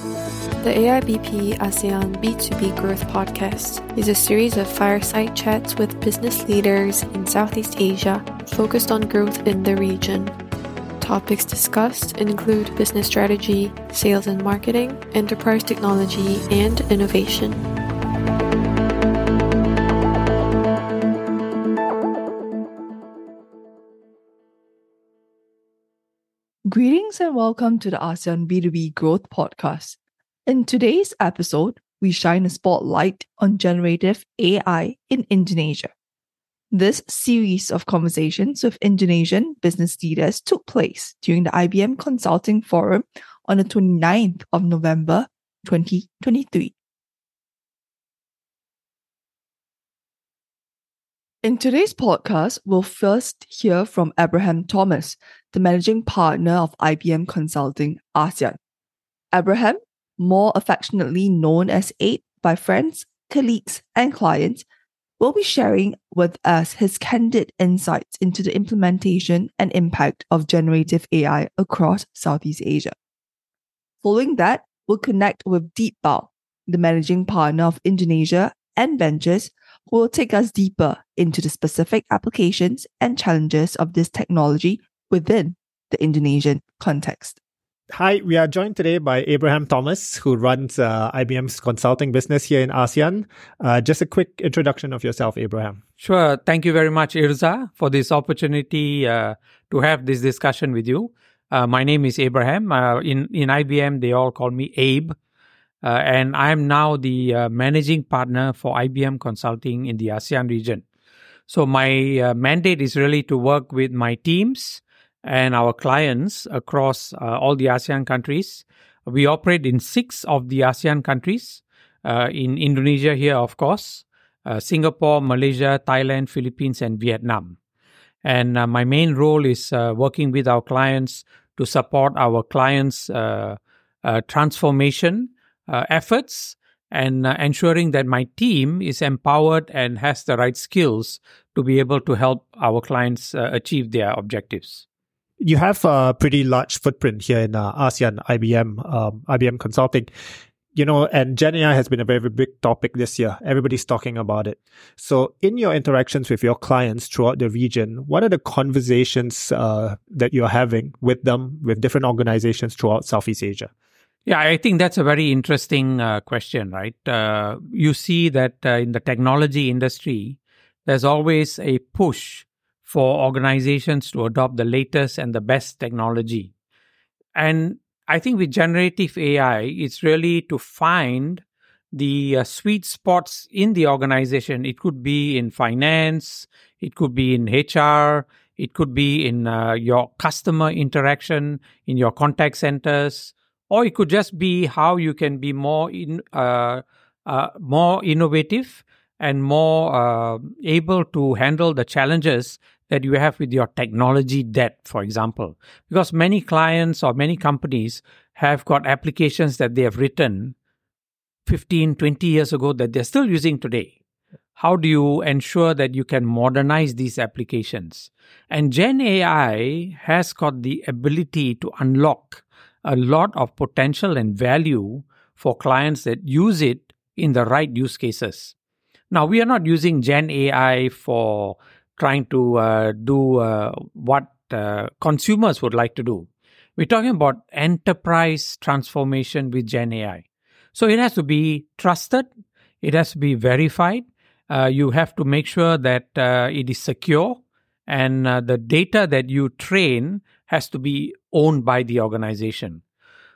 The AIBP ASEAN B2B Growth Podcast is a series of fireside chats with business leaders in Southeast Asia focused on growth in the region. Topics discussed include business strategy, sales and marketing, enterprise technology, and innovation. Greetings and welcome to the ASEAN B2B Growth Podcast. In today's episode, we shine a spotlight on generative AI in Indonesia. This series of conversations with Indonesian business leaders took place during the IBM Consulting Forum on the 29th of November 2023. In today's podcast, we'll first hear from Abraham Thomas, the managing partner of IBM Consulting ASEAN. Abraham, more affectionately known as Abe by friends, colleagues, and clients, will be sharing with us his candid insights into the implementation and impact of generative AI across Southeast Asia. Following that, we'll connect with Deep Bhau, the managing partner of Indonesia and Ventures, who will take us deeper into the specific applications and challenges of this technology within the Indonesian context. Hi, we are joined today by Abraham Thomas, who runs uh, IBM's consulting business here in ASEAN. Uh, just a quick introduction of yourself, Abraham. Sure. Thank you very much, Irza, for this opportunity uh, to have this discussion with you. Uh, my name is Abraham. Uh, in, in IBM, they all call me Abe. Uh, and I am now the managing partner for IBM Consulting in the ASEAN region. So my mandate is really to work with my teams and our clients across uh, all the ASEAN countries. We operate in six of the ASEAN countries, uh, in Indonesia, here, of course, uh, Singapore, Malaysia, Thailand, Philippines, and Vietnam. And uh, my main role is uh, working with our clients to support our clients' uh, transformation efforts and ensuring that my team is empowered and has the right skills to be able to help our clients achieve their objectives you have a pretty large footprint here in uh, ASEAN, IBM, um, IBM Consulting. You know, and Gen AI has been a very big topic this year. Everybody's talking about it. So, in your interactions with your clients throughout the region, what are the conversations uh, that you're having with them, with different organizations throughout Southeast Asia? Yeah, I think that's a very interesting uh, question, right? Uh, you see that uh, in the technology industry, there's always a push for organizations to adopt the latest and the best technology. And I think with generative AI, it's really to find the uh, sweet spots in the organization. It could be in finance, it could be in HR, it could be in uh, your customer interaction, in your contact centers, or it could just be how you can be more in, uh, uh more innovative and more uh, able to handle the challenges that you have with your technology debt, for example. Because many clients or many companies have got applications that they have written 15, 20 years ago that they're still using today. How do you ensure that you can modernize these applications? And Gen AI has got the ability to unlock a lot of potential and value for clients that use it in the right use cases. Now, we are not using Gen AI for trying to uh, do uh, what uh, consumers would like to do. We're talking about enterprise transformation with Gen AI. So it has to be trusted, it has to be verified. Uh, you have to make sure that uh, it is secure, and uh, the data that you train has to be owned by the organization.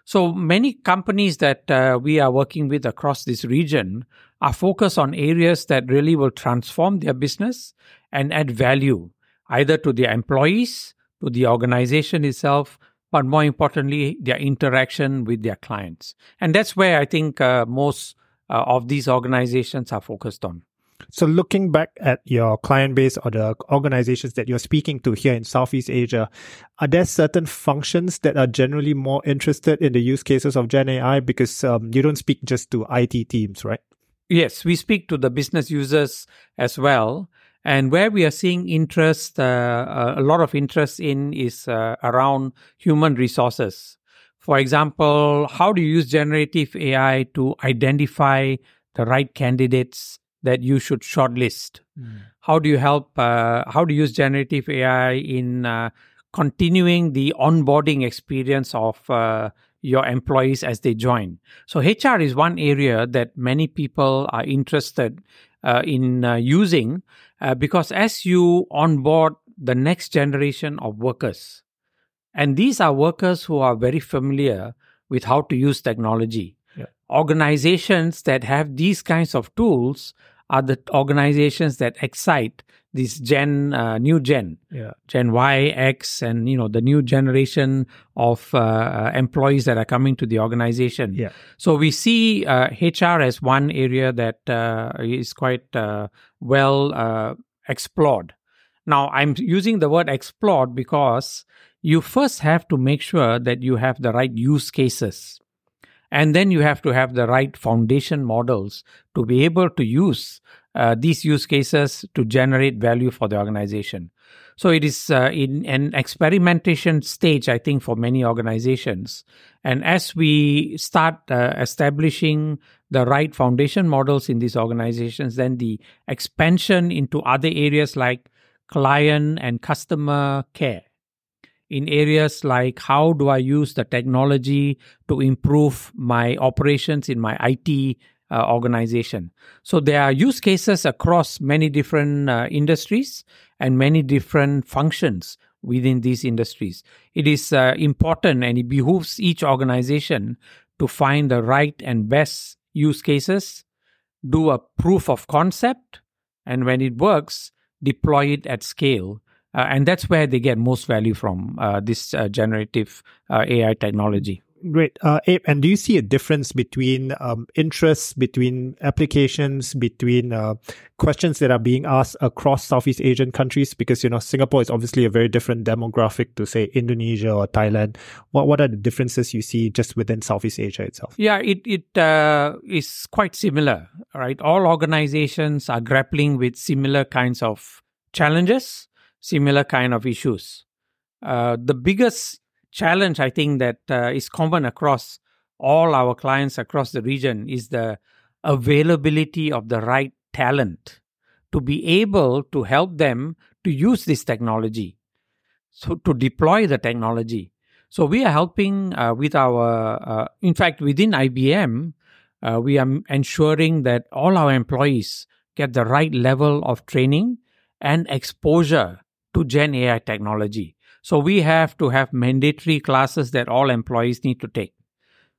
So many companies that uh, we are working with across this region are focused on areas that really will transform their business and add value either to their employees, to the organization itself, but more importantly, their interaction with their clients. And that's where I think uh, most uh, of these organizations are focused on. So, looking back at your client base or the organizations that you're speaking to here in Southeast Asia, are there certain functions that are generally more interested in the use cases of Gen AI? Because um, you don't speak just to IT teams, right? Yes, we speak to the business users as well. And where we are seeing interest, uh, a lot of interest in is uh, around human resources. For example, how do you use generative AI to identify the right candidates that you should shortlist? Mm. How do you help? Uh, how do you use generative AI in uh, continuing the onboarding experience of uh, your employees as they join? So HR is one area that many people are interested uh, in uh, using uh, because as you onboard the next generation of workers, and these are workers who are very familiar with how to use technology. Yeah. Organizations that have these kinds of tools are the organizations that excite this gen uh, new gen yeah. gen y x and you know the new generation of uh, employees that are coming to the organization yeah. so we see uh, hr as one area that uh, is quite uh, well uh, explored now i'm using the word explored because you first have to make sure that you have the right use cases and then you have to have the right foundation models to be able to use uh, these use cases to generate value for the organization. So it is uh, in an experimentation stage, I think, for many organizations. And as we start uh, establishing the right foundation models in these organizations, then the expansion into other areas like client and customer care in areas like how do I use the technology to improve my operations in my IT uh, organization. So there are use cases across many different uh, industries and many different functions within these industries. It is uh, important and it behooves each organization to find the right and best use cases, do a proof of concept, and when it works, deploy it at scale uh, and that's where they get most value from uh, this uh, generative AI technology. Great. Uh, Abe, and do you see a difference between um, interests, between applications, between uh, questions that are being asked across Southeast Asian countries? Because, you know, Singapore is obviously a very different demographic to, say, Indonesia or Thailand. What, what are the differences you see just within Southeast Asia itself? Yeah, it, it uh, is quite similar, right? All organizations are grappling with similar kinds of challenges similar kind of issues. Uh, the biggest challenge I think that uh, is common across all our clients across the region is the availability of the right talent to be able to help them to use this technology, so to deploy the technology. So we are helping uh, with our, uh, in fact, within IBM, uh, we are ensuring that all our employees get the right level of training and exposure to Gen AI technology. So we have to have mandatory classes that all employees need to take.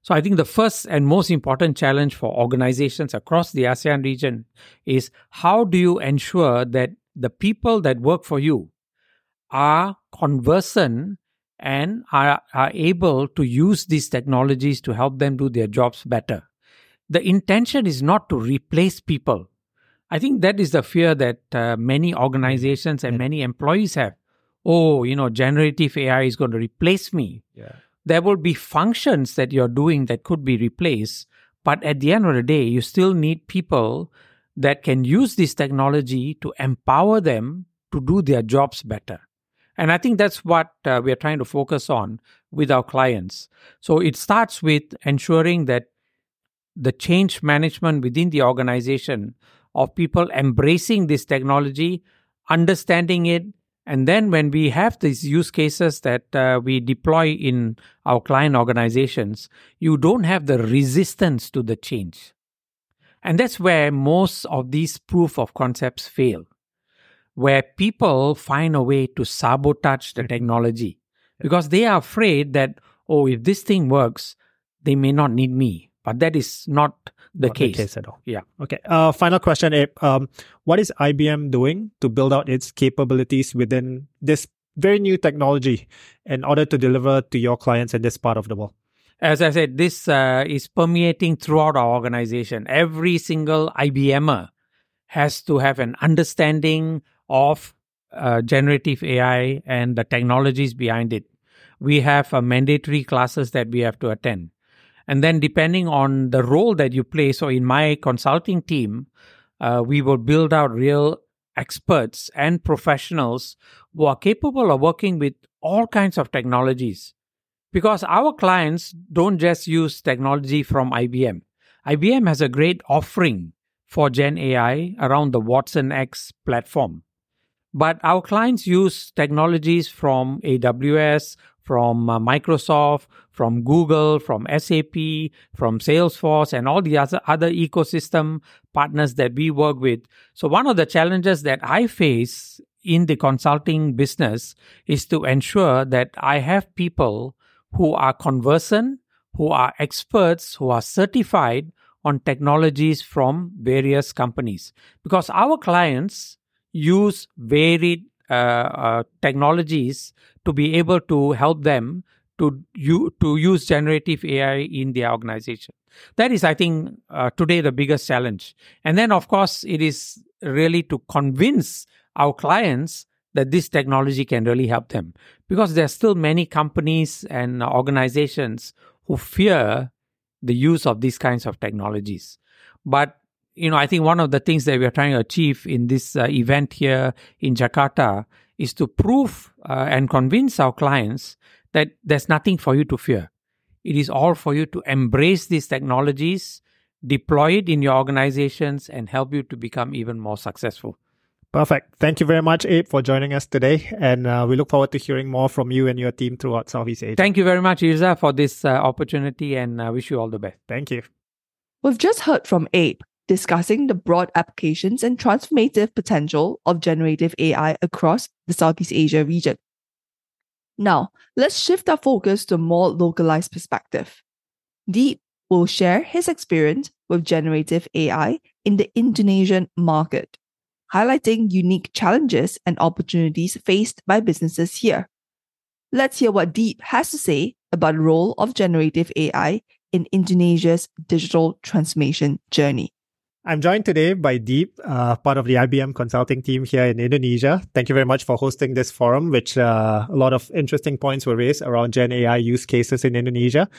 So I think the first and most important challenge for organizations across the ASEAN region is how do you ensure that the people that work for you are conversant and are, are able to use these technologies to help them do their jobs better. The intention is not to replace people. I think that is the fear that uh, many organizations and many employees have. Oh, you know, generative AI is going to replace me. Yeah. There will be functions that you're doing that could be replaced, but at the end of the day, you still need people that can use this technology to empower them to do their jobs better. And I think that's what uh, we're trying to focus on with our clients. So it starts with ensuring that the change management within the organization of people embracing this technology, understanding it, and then when we have these use cases that uh, we deploy in our client organizations, you don't have the resistance to the change. And that's where most of these proof of concepts fail, where people find a way to sabotage the technology because they are afraid that, oh, if this thing works, they may not need me. But that is not the, case. the case at all. Yeah. Okay. Uh, final question, Abe. Um, what is IBM doing to build out its capabilities within this very new technology in order to deliver to your clients in this part of the world? As I said, this uh, is permeating throughout our organization. Every single IBMer has to have an understanding of uh, generative AI and the technologies behind it. We have uh, mandatory classes that we have to attend. And then, depending on the role that you play, so in my consulting team, uh, we will build out real experts and professionals who are capable of working with all kinds of technologies because our clients don't just use technology from IBM. IBM has a great offering for Gen AI around the Watson X platform. But our clients use technologies from AWS, from uh, Microsoft, from Google, from SAP, from Salesforce, and all the other, other ecosystem partners that we work with. So, one of the challenges that I face in the consulting business is to ensure that I have people who are conversant, who are experts, who are certified on technologies from various companies. Because our clients use varied technologies to be able to help them to to use generative AI in their organization. That is, I think, uh, today the biggest challenge. And then, of course, it is really to convince our clients that this technology can really help them, because there are still many companies and organizations who fear the use of these kinds of technologies. But you know, I think one of the things that we are trying to achieve in this uh, event here in Jakarta is to prove uh, and convince our clients that there's nothing for you to fear. It is all for you to embrace these technologies, deploy it in your organizations, and help you to become even more successful. Perfect. Thank you very much, Abe, for joining us today. And uh, we look forward to hearing more from you and your team throughout Southeast Asia. Thank you very much, Irza, for this uh, opportunity and uh, wish you all the best. Thank you. We've just heard from Abe discussing the broad applications and transformative potential of generative AI across the Southeast Asia region. Now, let's shift our focus to a more localized perspective. Deep will share his experience with generative AI in the Indonesian market, highlighting unique challenges and opportunities faced by businesses here. Let's hear what Deep has to say about the role of generative AI in Indonesia's digital transformation journey. I'm joined today by Deep, uh, part of the IBM consulting team here in Indonesia. Thank you very much for hosting this forum, which uh, a lot of interesting points were raised around Gen AI use cases in Indonesia.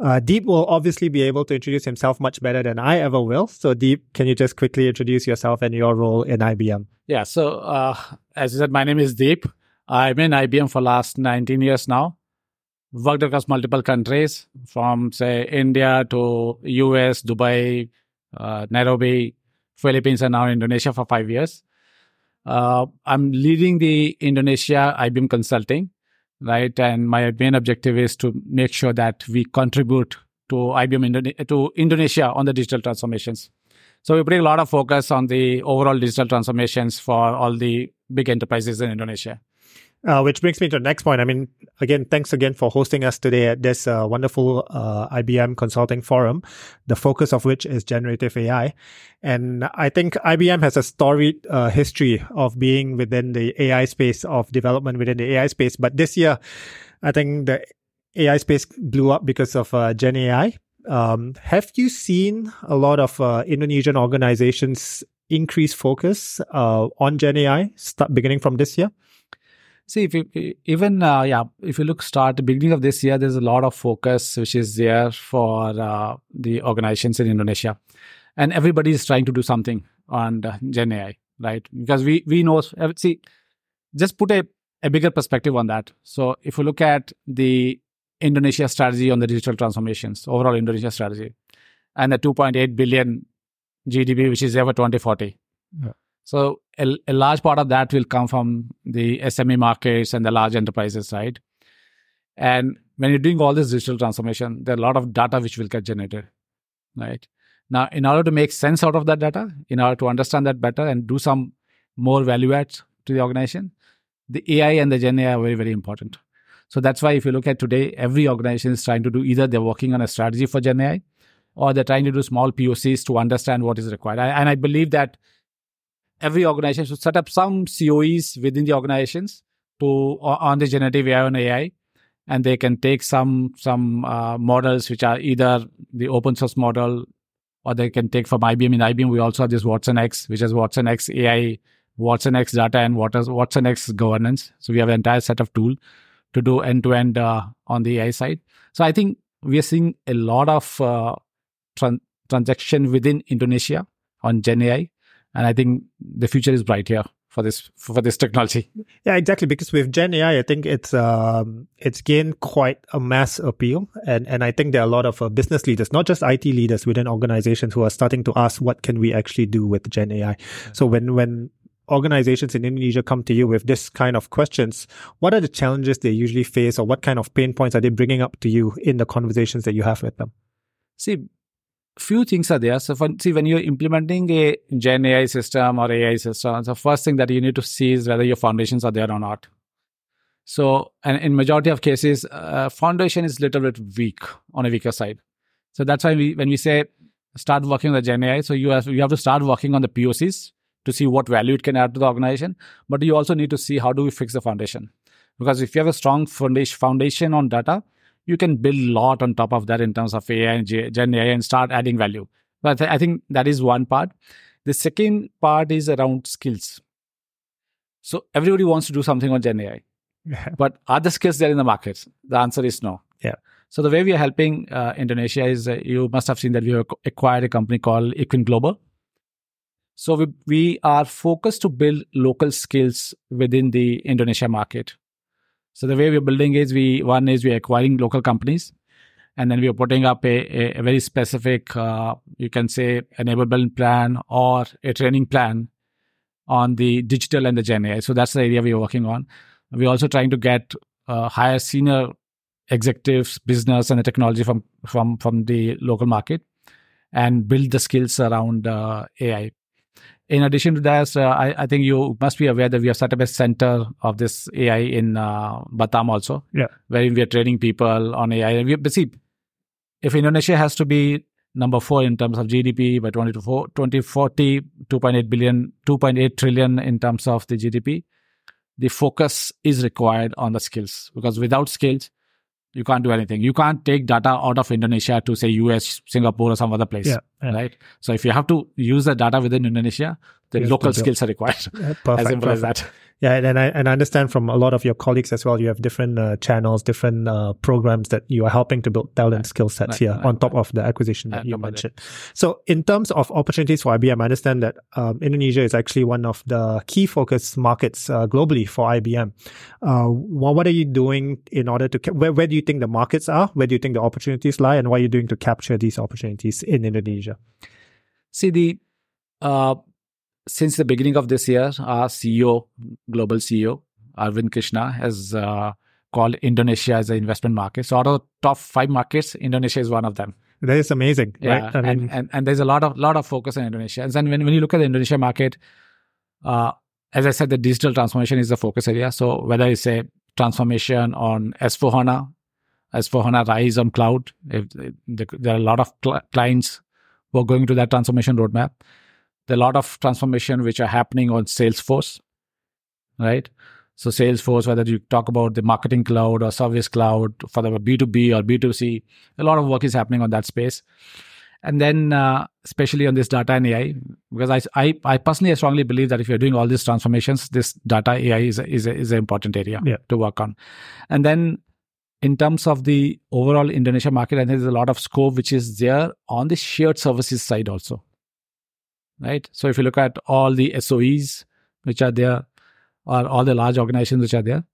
Uh, Deep will obviously be able to introduce himself much better than I ever will. So, Deep, can you just quickly introduce yourself and your role in IBM? Yeah. So, uh, as you said, my name is Deep. I've been IBM for last 19 years now. Worked across multiple countries, from say India to US, Dubai, uh, Nairobi, Philippines, and now Indonesia for five years. Uh, I'm leading the Indonesia IBM Consulting, right? And my main objective is to make sure that we contribute to IBM Indone- to Indonesia on the digital transformations. So we bring a lot of focus on the overall digital transformations for all the big enterprises in Indonesia. Uh, which brings me to the next point. I mean, again, thanks again for hosting us today at this uh, wonderful uh, IBM consulting forum, the focus of which is generative AI. And I think IBM has a storied uh, history of being within the AI space, of development within the AI space. But this year, I think the AI space blew up because of uh, Gen AI. Um, have you seen a lot of uh, Indonesian organizations increase focus on Gen AI start beginning from this year? See, if you, even uh, yeah, if you look start the beginning of this year, there's a lot of focus which is there for uh, the organizations in Indonesia, and everybody is trying to do something on Gen AI, right? Because we we know see, just put a a bigger perspective on that. So if you look at the Indonesia strategy on the digital transformations, overall Indonesia strategy, and the 2.8 billion GDP, which is ever 2040. Yeah. So a, a, large part of that will come from the SME markets and the large enterprises, right? And when you're doing all this digital transformation, there are a lot of data which will get generated, right? Now, in order to make sense out of that data, in order to understand that better and do some more value adds to the organization, the AI and the Gen AI are very, very important. So that's why if you look at today, every organization is trying to do either they're working on a strategy for Gen AI or they're trying to do small POCs to understand what is required. I, and I believe that every organization should set up some COEs within the organizations to on the generative AI and AI, and they can take some some uh, models which are either the open source model or they can take from IBM. In IBM, we also have this Watson X, which is Watson X AI, Watson X data, and Watson X governance. So we have an entire set of tool to do end to end on the AI side. So I think we are seeing a lot of uh, tran- transaction within Indonesia on Gen AI and I think the future is bright here for this for this technology. Yeah, exactly. Because with Gen AI, I think it's um, it's gained quite a mass appeal, and and I think there are a lot of uh, business leaders, not just IT leaders within organizations, who are starting to ask, what can we actually do with Gen AI? So when when organizations in Indonesia come to you with this kind of questions, what are the challenges they usually face, or what kind of pain points are they bringing up to you in the conversations that you have with them? See, few things are there. So, see, when you're implementing a Gen AI system or AI system, the first thing that you need to see is whether your foundations are there or not. So, and in majority of cases, uh, foundation is little bit weak on a weaker side. So that's why we, when we say start working on the Gen AI, so you have you have to start working on the POCs to see what value it can add to the organization. But you also need to see how do we fix the foundation, because if you have a strong foundation on data, you can build a lot on top of that in terms of AI and Gen AI and start adding value. But I think that is one part. The second part is around skills. So everybody wants to do something on Gen AI, but are the skills there in the market? The answer is no. Yeah. So the way we are helping uh, Indonesia is uh, you must have seen that we have acquired a company called Equine Global. So we, we are focused to build local skills within the Indonesia market. So the way we're building is we one is we're acquiring local companies, and then we're putting up a, a, a very specific, uh, you can say, enablement plan or a training plan on the digital and the Gen AI. So that's the area we're working on. We're also trying to get uh, higher senior executives, business, and the technology from from from the local market, and build the skills around uh, AI in addition to that, uh, I, I, think you must be aware that we have set up a center of this AI in uh, Batam also, yeah. where we are training people on AI. And we, but see, if Indonesia has to be number four in terms of GDP by 2040, 2.8 billion, 2.8 trillion in terms of the GDP, the focus is required on the skills because without skills, you can't do anything. You can't take data out of Indonesia to say US, Singapore, or some other place, yeah, yeah. right? So if you have to use the data within Indonesia, the local skills are required. Perfect, as simple perfect. as that. Yeah, and I and I understand from a lot of your colleagues as well. You have different uh, channels, different uh, programs that you are helping to build talent right. skill sets right, here right, on top of the acquisition that you mentioned. So, in terms of opportunities for IBM, I understand that um, Indonesia is actually one of the key focus markets uh, globally for IBM. Uh, what, what are you doing in order to ca- where where do you think the markets are? Where do you think the opportunities lie, and what are you doing to capture these opportunities in Indonesia? See the uh, since the beginning of this year, our CEO, global CEO, Arvind Krishna, has uh, called Indonesia as an investment market. So out of top five markets, Indonesia is one of them. That is amazing, yeah, right? I mean, and, and, and there's a lot of lot of focus on Indonesia. And then when, when you look at the Indonesia market, uh, as I said, the digital transformation is the focus area. So whether it's a transformation on S4 HANA, S4 HANA Rise on cloud, if, if, there are a lot of cl- clients who are going to that transformation roadmap. There are a lot of transformation which are happening on Salesforce, right? So Salesforce, whether you talk about the marketing cloud or service cloud for the B2B or B2C, a lot of work is happening on that space. And then, uh, especially on this data and AI, because I, I, I personally strongly believe that if you're doing all these transformations, this data AI is a, is, a, is an important area yeah. to work on. And then, in terms of the overall Indonesia market, I think there's a lot of scope which is there on the shared services side also. Right. So if you look at all the SOEs which are there, or all the large organizations which are there,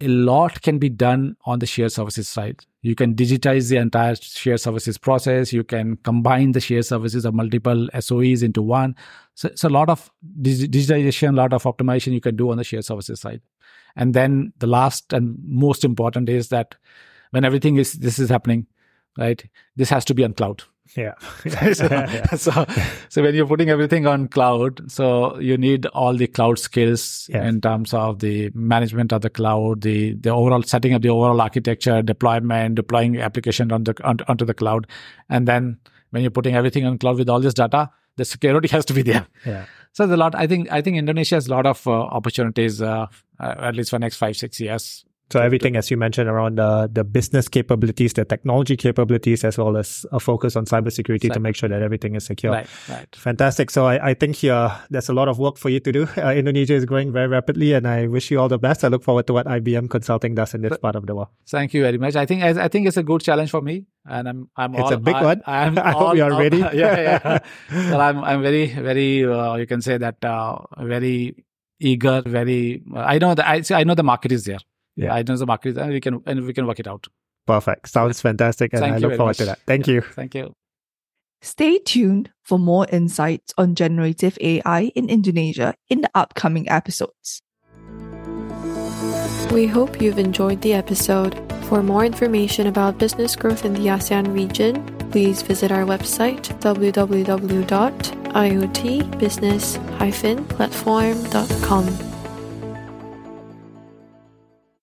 a lot can be done on the shared services side. You can digitize the entire shared services process. You can combine the shared services of multiple SOEs into one. So it's a lot of digitization, a lot of optimization you can do on the shared services side. And then the last and most important is that when everything is this is happening, right? This has to be on cloud. Yeah. so, yeah. so, so when you're putting everything on cloud, so you need all the cloud skills Yes. in terms of the management of the cloud, the the overall setting up the overall architecture, deployment, deploying application on the on, onto the cloud, and then when you're putting everything on cloud with all this data, the security has to be there. Yeah. So there's a lot. I think I think Indonesia has a lot of uh, opportunities, uh, uh, at least for next five six years. So everything, as you mentioned, around the the business capabilities, the technology capabilities, as well as a focus on cybersecurity to make sure that everything is secure. Right, right. Fantastic. So I, I think here there's a lot of work for you to do. Uh, Indonesia is growing very rapidly, and I wish you all the best. I look forward to what IBM Consulting does in this part of the world. Thank you very much. I think I, I think it's a good challenge for me, and I'm I'm It's all, a big I, one. I'm I hope you are ready. yeah, yeah. well, I'm I'm very very uh, you can say that uh, very eager, very. I know that I see, I know the market is there. Yeah. I know the market there. And we can and we can work it out. Perfect. Sounds fantastic. And Thank I look very forward to that. Thank Yeah. you. Thank you. Stay tuned for more insights on generative AI in Indonesia in the upcoming episodes. We hope you've enjoyed the episode. For more information about business growth in the ASEAN region, please visit our website www.iotbusiness-platform.com.